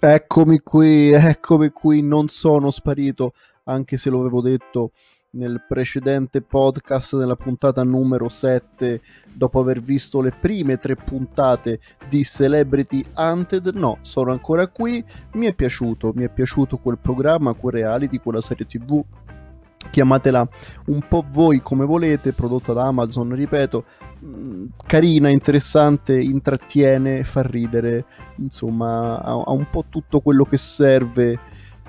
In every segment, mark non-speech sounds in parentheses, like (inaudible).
Eccomi qui, eccomi qui, non sono sparito, anche se lo avevo detto nel precedente podcast, nella puntata numero 7, dopo aver visto le prime tre puntate di Celebrity Hunted. No, sono ancora qui, mi è piaciuto, mi è piaciuto quel programma, quel reality, quella serie tv chiamatela un po' voi come volete, prodotta da Amazon, ripeto, mm, carina, interessante, intrattiene, fa ridere, insomma ha, ha un po' tutto quello che serve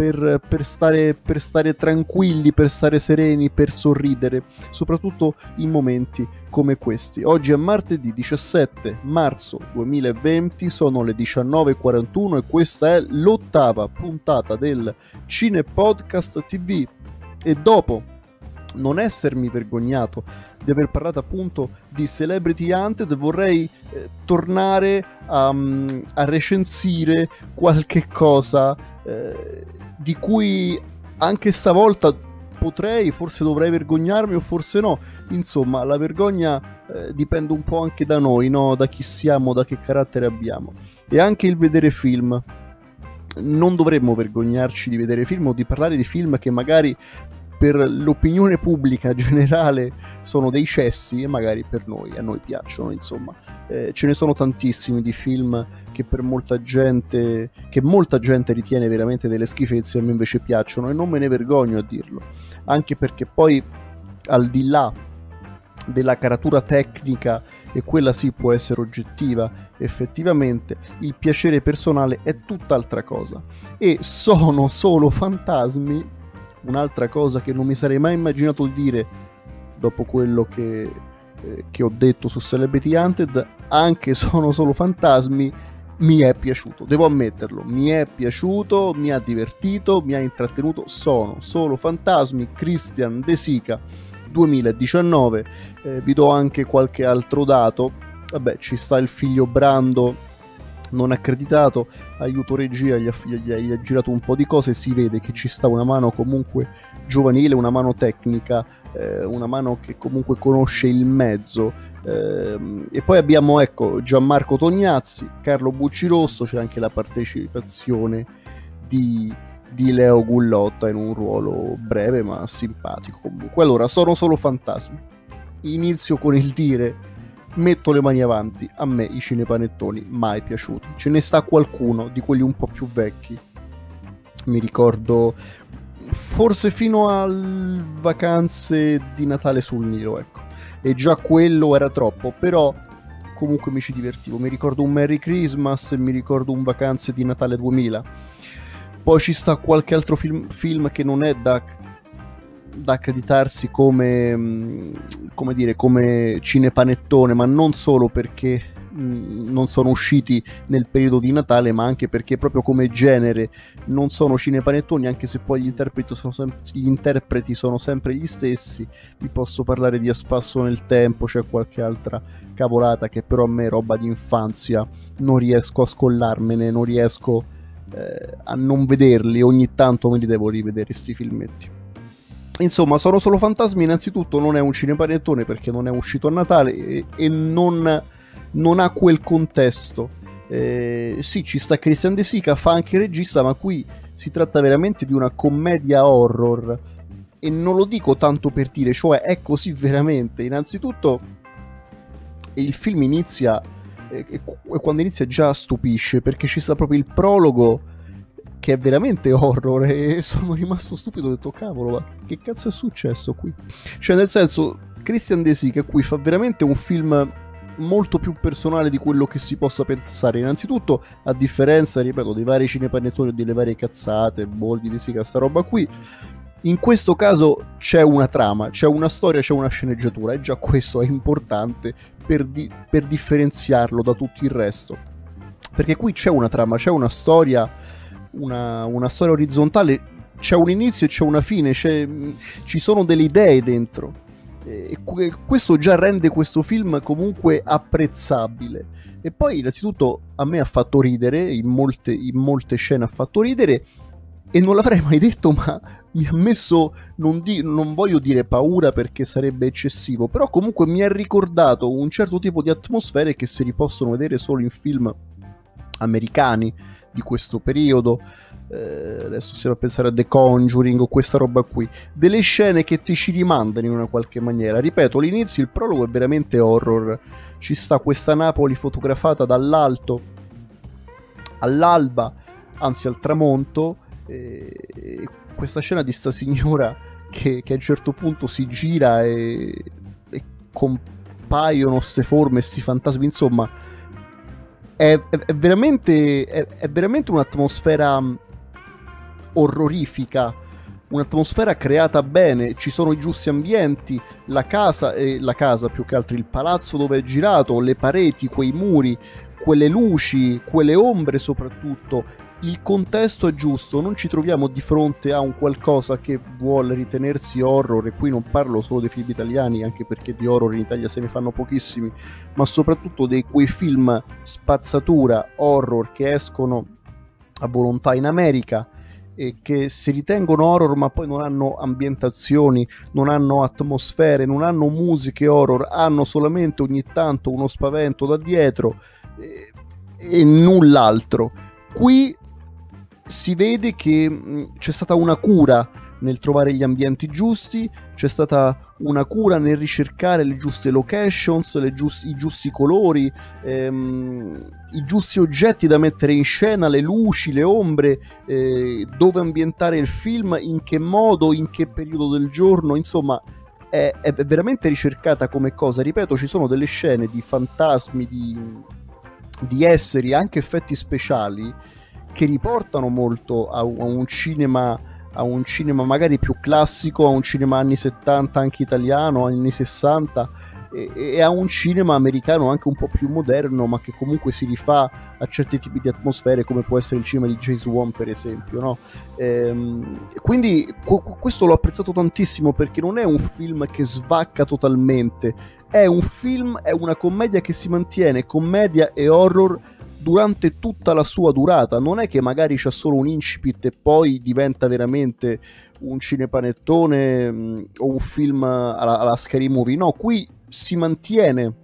per, per, stare, per stare tranquilli, per stare sereni, per sorridere, soprattutto in momenti come questi. Oggi è martedì 17 marzo 2020, sono le 19.41 e questa è l'ottava puntata del Cine Podcast TV e dopo non essermi vergognato di aver parlato appunto di Celebrity Hunted, vorrei eh, tornare a, mm, a, recensire qualche cosa eh, di cui anche stavolta potrei, forse dovrei vergognarmi o forse no. Insomma, la vergogna eh, dipende un po' anche da noi, no? da chi siamo, da che carattere abbiamo. E anche il vedere film non dovremmo vergognarci di vedere film o di parlare di film che magari per l'opinione pubblica (laughs) generale sono dei cessi e magari per noi, a noi piacciono, insomma. Eh, ce ne sono tantissimi di film che per molta gente, che molta gente ritiene veramente delle schifezze, a me invece piacciono e non me ne vergogno a dirlo, anche perché poi al di là della caratura tecnica e quella sì può essere oggettiva effettivamente il piacere personale è tutt'altra cosa. E sono solo fantasmi. Un'altra cosa che non mi sarei mai immaginato di dire dopo quello che, eh, che ho detto su Celebrity Hunted anche sono solo fantasmi mi è piaciuto, devo ammetterlo, mi è piaciuto, mi ha divertito, mi ha intrattenuto, sono solo fantasmi, Christian De Sica 2019, eh, vi do anche qualche altro dato, vabbè ci sta il figlio Brando non accreditato, aiuto regia, gli ha, gli, ha, gli ha, girato un po' di cose, si vede che ci sta una mano comunque giovanile, una mano tecnica, eh, una mano che comunque conosce il mezzo. Eh, e poi abbiamo ecco, Gianmarco Tognazzi, Carlo Buccirosso, c'è anche la partecipazione di di Leo Gullotta in un ruolo breve ma simpatico comunque. Allora, sono solo fantasmi. Inizio con il dire metto le mani avanti, a me i cinepanettoni mai piaciuti. Ce ne sta qualcuno di quelli un po' più vecchi. Mi ricordo forse fino alle vacanze di Natale sul Nilo, ecco. E già quello era troppo, però comunque mi ci divertivo. Mi ricordo un Merry Christmas mi ricordo un Vacanze di Natale 2000 poi ci sta qualche altro film, film che non è da, da accreditarsi come, mm, come, dire, come cinepanettone, ma non solo perché mm, non sono usciti nel periodo di Natale, ma anche perché proprio come genere non sono cinepanettoni, anche se poi gli interpreti sono, sem- gli interpreti sono sempre gli stessi. Vi posso parlare di A spasso nel tempo, c'è qualche altra cavolata che però a me roba di infanzia, non riesco a scollarmene, non riesco eh, a non vederli, ogni tanto me li devo rivedere questi filmetti. Insomma, sono solo fantasmi. Innanzitutto, non è un cinepanettone perché non è uscito a Natale e, e non, non, ha quel contesto. Eh, sì, ci sta Christian De Sica, fa anche il regista, ma qui si tratta veramente di una commedia horror. E non lo dico tanto per dire, cioè è così veramente. Innanzitutto, il film inizia e, e, quando inizia già stupisce perché ci sta proprio il prologo che è veramente horror e (laughs) sono rimasto stupido ho detto cavolo ma che cazzo è successo qui? Cioè nel senso Christian De Sica qui fa veramente un film molto più personale di quello che si possa pensare. Innanzitutto a differenza ripeto dei vari cinepanettoni o delle varie cazzate Boldi De Sica sta roba qui in questo caso c'è una trama, c'è una storia, c'è una sceneggiatura e già questo è importante per, di- per differenziarlo da tutto il resto. Perché qui c'è una trama, c'è una storia, una, una storia orizzontale, c'è un inizio e c'è una fine, c'è, ci sono delle idee dentro. E questo già rende questo film comunque apprezzabile. E poi, innanzitutto, a me ha fatto ridere, in molte, in molte scene ha fatto ridere, e non l'avrei mai detto, ma mi ha messo, non, di, non, voglio dire paura perché sarebbe eccessivo, però comunque mi ha ricordato un certo tipo di atmosfere che si possono vedere solo in film americani, di questo periodo. Eh, adesso stiamo a pensare a The Conjuring o questa roba qui. Delle scene che ti ci rimandano in una qualche maniera. Ripeto, l'inizio, il prologo è veramente horror. Ci sta questa Napoli fotografata dall'alto all'alba, anzi al tramonto. Questa scena di sta signora che, che a un certo punto si gira e, e compaiono queste forme, questi fantasmi, insomma, è, è, è veramente, è, è veramente un'atmosfera orrorifica un'atmosfera creata bene, ci sono i giusti ambienti, la casa, eh, la casa più che altro il palazzo dove è girato, le pareti, quei muri, quelle luci, quelle ombre soprattutto, il contesto è giusto, non ci troviamo di fronte a un qualcosa che vuole ritenersi horror, e qui non parlo solo dei film italiani, anche perché di horror in Italia se ne fanno pochissimi, ma soprattutto di quei film spazzatura, horror che escono a volontà in America e che si ritengono horror ma poi non hanno ambientazioni, non hanno atmosfere, non hanno musiche horror, hanno solamente ogni tanto uno spavento da dietro e, null'altro. Qui si vede che mh, c'è stata una cura nel trovare gli ambienti giusti, c'è stata una cura nel ricercare le giuste locations, le giusti, i giusti colori, ehm, i giusti oggetti da mettere in scena, le luci, le ombre, eh, dove ambientare il film, in che modo, in che periodo del giorno, insomma è, è veramente ricercata come cosa. Ripeto, ci sono delle scene di fantasmi, di, di esseri, anche effetti speciali che riportano molto a, a, un cinema a un cinema magari più classico, a un cinema anni 70 anche italiano, anni 60 e, e, a un cinema americano anche un po' più moderno, ma che comunque si rifà a certi tipi di atmosfere, come può essere il cinema di James Wan, per esempio. No? Ehm, quindi qu- questo l'ho apprezzato tantissimo perché non è un film che svacca totalmente, è un film, è una commedia che si mantiene commedia e horror durante tutta la sua durata. Non è che magari c'è solo un incipit e poi diventa veramente un cinepanettone mh, mm, o un film alla, alla scary movie. No, qui si mantiene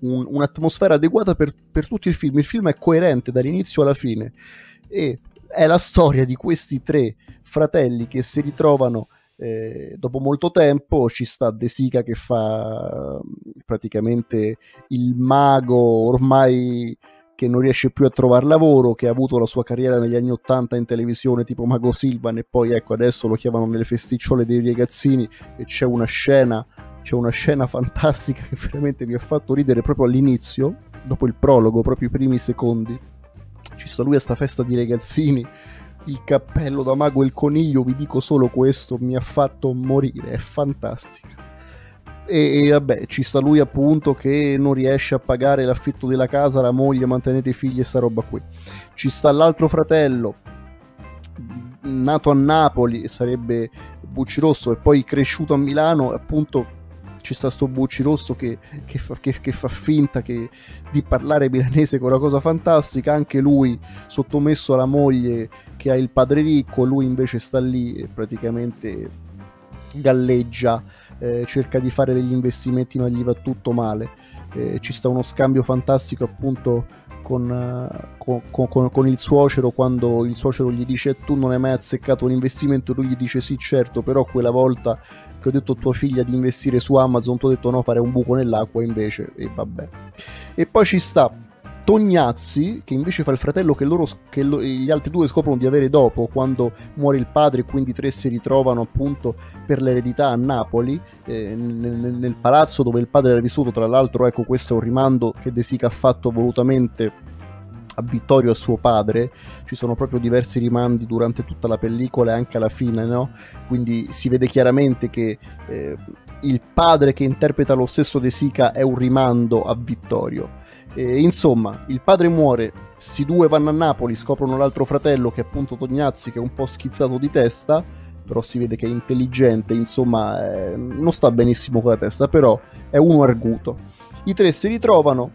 un, un'atmosfera adeguata per, per tutto il film. Il film è coerente dall'inizio alla fine e è la storia di questi tre fratelli che si ritrovano eh, dopo molto tempo ci sta De Sica che fa praticamente il mago ormai che non riesce più a trovare lavoro, che ha avuto la sua carriera negli anni 80 in televisione tipo Mago Silvan e poi ecco adesso lo chiamano nelle festicciole dei ragazzini e c'è una scena, c'è una scena fantastica che veramente mi ha fatto ridere proprio all'inizio, dopo il prologo, proprio i primi secondi. Ci sta lui a sta festa di ragazzini il cappello da mago e il coniglio, vi dico solo questo, mi ha fatto morire, è fantastica. E, e, vabbè, ci sta lui appunto che non riesce a pagare l'affitto della casa, la moglie, mantenere i figli e sta roba qui. Ci sta l'altro fratello, nato a Napoli, sarebbe Bucci Rosso, e poi cresciuto a Milano, appunto ci sta sto Bucci Rosso che, che, fa, che, che fa, finta di parlare milanese con una cosa fantastica, anche lui sottomesso alla moglie che ha il padre ricco, lui invece sta lì e praticamente galleggia, eh, cerca di fare degli investimenti ma gli va tutto male. Eh, ci sta uno scambio fantastico appunto con, uh, con, con, con, il suocero quando il suocero gli dice tu non hai mai azzeccato un investimento lui gli dice sì certo però quella volta che ho detto a tua figlia di investire su Amazon, tu ho detto no, fare un buco nell'acqua invece, e vabbè. E poi ci sta Tognazzi, che invece fa il fratello che, loro, che lo, gli altri due scoprono di avere dopo, quando muore il padre e quindi i tre si ritrovano appunto per l'eredità a Napoli, eh, nel, nel, palazzo dove il padre era vissuto, tra l'altro ecco questo è un rimando che De Sica ha fatto volutamente a Vittorio a suo padre, ci sono proprio diversi rimandi durante tutta la pellicola e anche alla fine, no? Quindi si vede chiaramente che eh, il padre che interpreta lo stesso De Sica è un rimando a Vittorio. E, insomma, il padre muore, si due vanno a Napoli, scoprono l'altro fratello che è appunto Tognazzi, che è un po' schizzato di testa, però si vede che è intelligente, insomma, eh, non sta benissimo con la testa, però è uno arguto. I tre si ritrovano,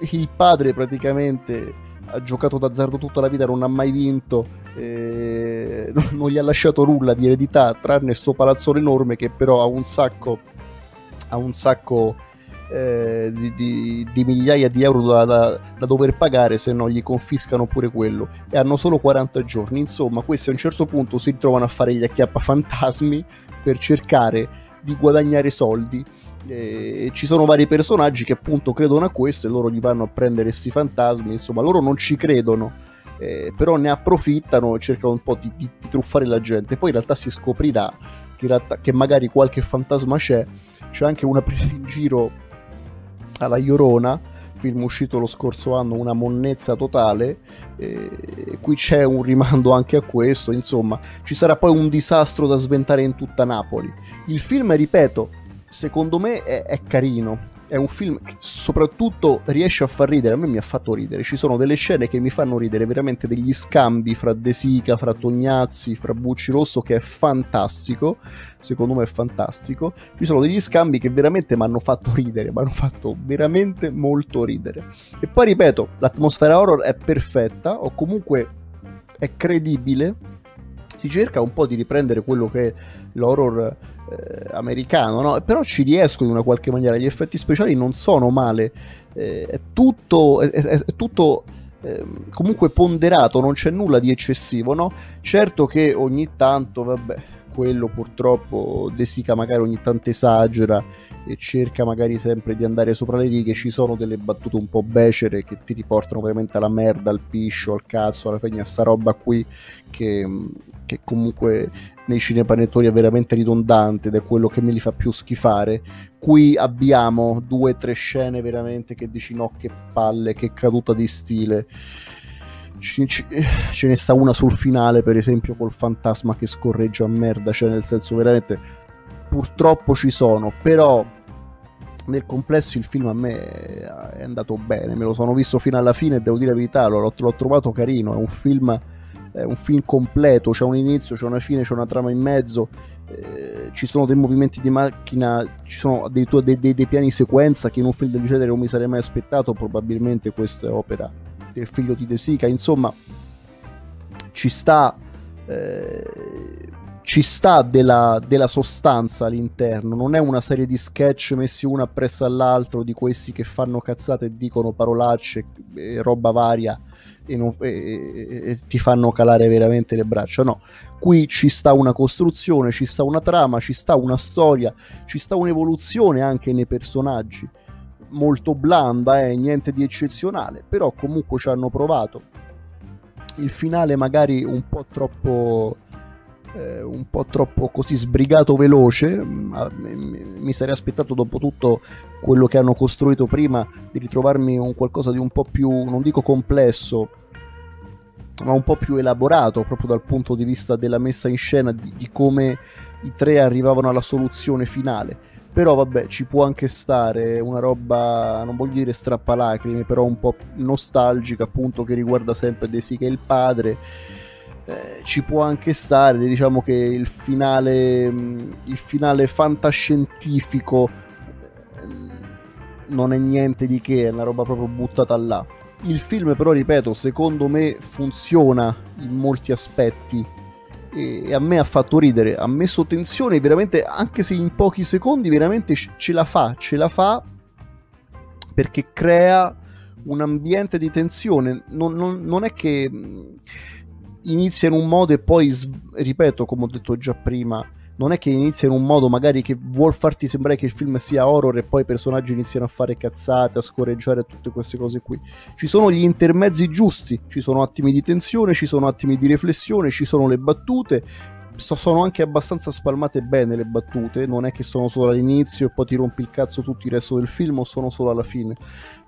il padre praticamente ha giocato d'azzardo tutta la vita, non ha mai vinto, eh, non gli ha lasciato nulla di eredità, tranne sto palazzone enorme che però ha un sacco, ha un sacco eh, di, di, di, migliaia di euro da, da, da, dover pagare se no gli confiscano pure quello. E hanno solo 40 giorni. Insomma questi a un certo punto si ritrovano a fare gli acchiappafantasmi per cercare di guadagnare soldi e ci sono vari personaggi che appunto credono a questo e loro gli vanno a prendere questi fantasmi insomma loro non ci credono eh, però ne approfittano e cercano un po' di, di, di, truffare la gente poi in realtà si scoprirà che, realtà, che magari qualche fantasma c'è c'è anche una presa in giro alla Iorona, film uscito lo scorso anno, una monnezza totale. E qui c'è un rimando anche a questo. Insomma, ci sarà poi un disastro da sventare in tutta Napoli. Il film, ripeto, secondo me è, è carino. È un film che soprattutto riesce a far ridere, a me mi ha fatto ridere, ci sono delle scene che mi fanno ridere, veramente degli scambi fra De Sica, fra Tognazzi, fra Bucci Rosso che è fantastico, secondo me è fantastico, ci sono degli scambi che veramente mi hanno fatto ridere, mi hanno fatto veramente molto ridere. E poi ripeto, l'atmosfera horror è perfetta o comunque è credibile, si cerca un po' di riprendere quello che è l'horror eh, americano, no? però ci riesco in una qualche maniera, gli effetti speciali non sono male, eh, è tutto, è, è, tutto eh, comunque ponderato, non c'è nulla di eccessivo, no? certo che ogni tanto, vabbè, quello purtroppo De Sica magari ogni tanto esagera e cerca magari sempre di andare sopra le righe, ci sono delle battute un po' becere che ti riportano veramente alla merda, al piscio, al cazzo, alla fine a sta roba qui che, che comunque nei cinepanettori è veramente ridondante ed è quello che me li fa più schifare. Qui abbiamo due o tre scene veramente che dici no che palle, che caduta di stile. Ce, ce ne sta una sul finale per esempio col fantasma che scorreggia a merda, cioè nel senso veramente purtroppo ci sono, però nel complesso il film a me è andato bene, me lo sono visto fino alla fine e devo dire la verità, l'ho, l'ho trovato carino, è un film è un film completo, c'è un inizio, c'è una fine, c'è una trama in mezzo, eh, ci sono dei movimenti di macchina, ci sono dei, dei, dei, dei, piani sequenza che in un film del genere non mi sarei mai aspettato, probabilmente questa è del figlio di De Sica, insomma ci sta... Eh, ci sta della, della, sostanza all'interno, non è una serie di sketch messi uno appresso all'altro di questi che fanno cazzate e dicono parolacce e roba varia e, non, e, e, e, ti fanno calare veramente le braccia. No, qui ci sta una costruzione, ci sta una trama, ci sta una storia, ci sta un'evoluzione anche nei personaggi. Molto blanda, eh, niente di eccezionale, però comunque ci hanno provato. Il finale magari un po' troppo eh, un po' troppo così sbrigato veloce. Mm, mi sarei aspettato dopo tutto quello che hanno costruito prima di ritrovarmi un qualcosa di un po' più, non dico complesso, ma un po' più elaborato proprio dal punto di vista della messa in scena di, di come i tre arrivavano alla soluzione finale. Però vabbè, ci può anche stare una roba, non voglio dire strappalacrime, però un po' nostalgica, appunto, che riguarda sempre De Sica e il padre eh, ci può anche stare, diciamo che il finale, mm, il finale fantascientifico eh, non è niente di che, è una roba proprio buttata là. Il film però, ripeto, secondo me funziona in molti aspetti e a me ha fatto ridere, ha messo tensione veramente, anche se in pochi secondi, veramente ce la fa, ce la fa perché crea un ambiente di tensione. Non, non, non è che mm, inizia in un modo e poi, ripeto, come ho detto già prima, non è che inizia in un modo magari che vuol farti sembrare che il film sia horror e poi i personaggi iniziano a fare cazzate, a scorreggiare tutte queste cose qui. Ci sono gli intermezzi giusti, ci sono attimi di tensione, ci sono attimi di riflessione, ci sono le battute, sono anche abbastanza spalmate bene le battute, non è che sono solo all'inizio e poi ti rompi il cazzo tutto il resto del film o sono solo alla fine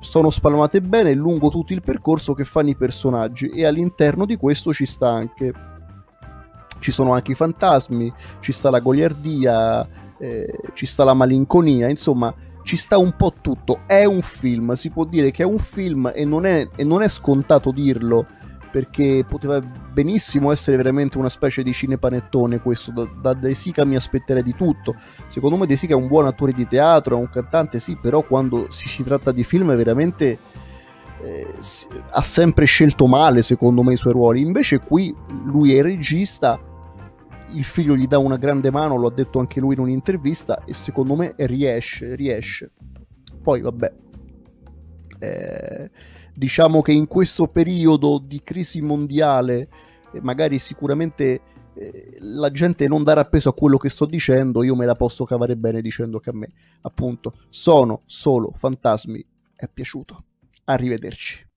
sono spalmate bene lungo tutto il percorso che fanno i personaggi e all'interno di questo ci sta anche ci sono anche i fantasmi, ci sta la goliardia, eh, ci sta la malinconia, insomma ci sta un po' tutto. È un film, si può dire che è un film e non è, e non è scontato dirlo perché poteva benissimo essere veramente una specie di cinepanettone questo, da, da De Sica mi aspetterei di tutto, secondo me De Sica è un buon attore di teatro, è un cantante sì, però quando si, si tratta di film è veramente eh, ha sempre scelto male secondo me i suoi ruoli, invece qui lui è il regista, il figlio gli dà una grande mano, lo ha detto anche lui in un'intervista e secondo me riesce, riesce Poi vabbè, eh, diciamo che in questo periodo di crisi mondiale, eh, magari sicuramente eh, la gente non darà peso a quello che sto dicendo, io me la posso cavare bene dicendo che a me, appunto, sono solo fantasmi. È piaciuto. Arrivederci.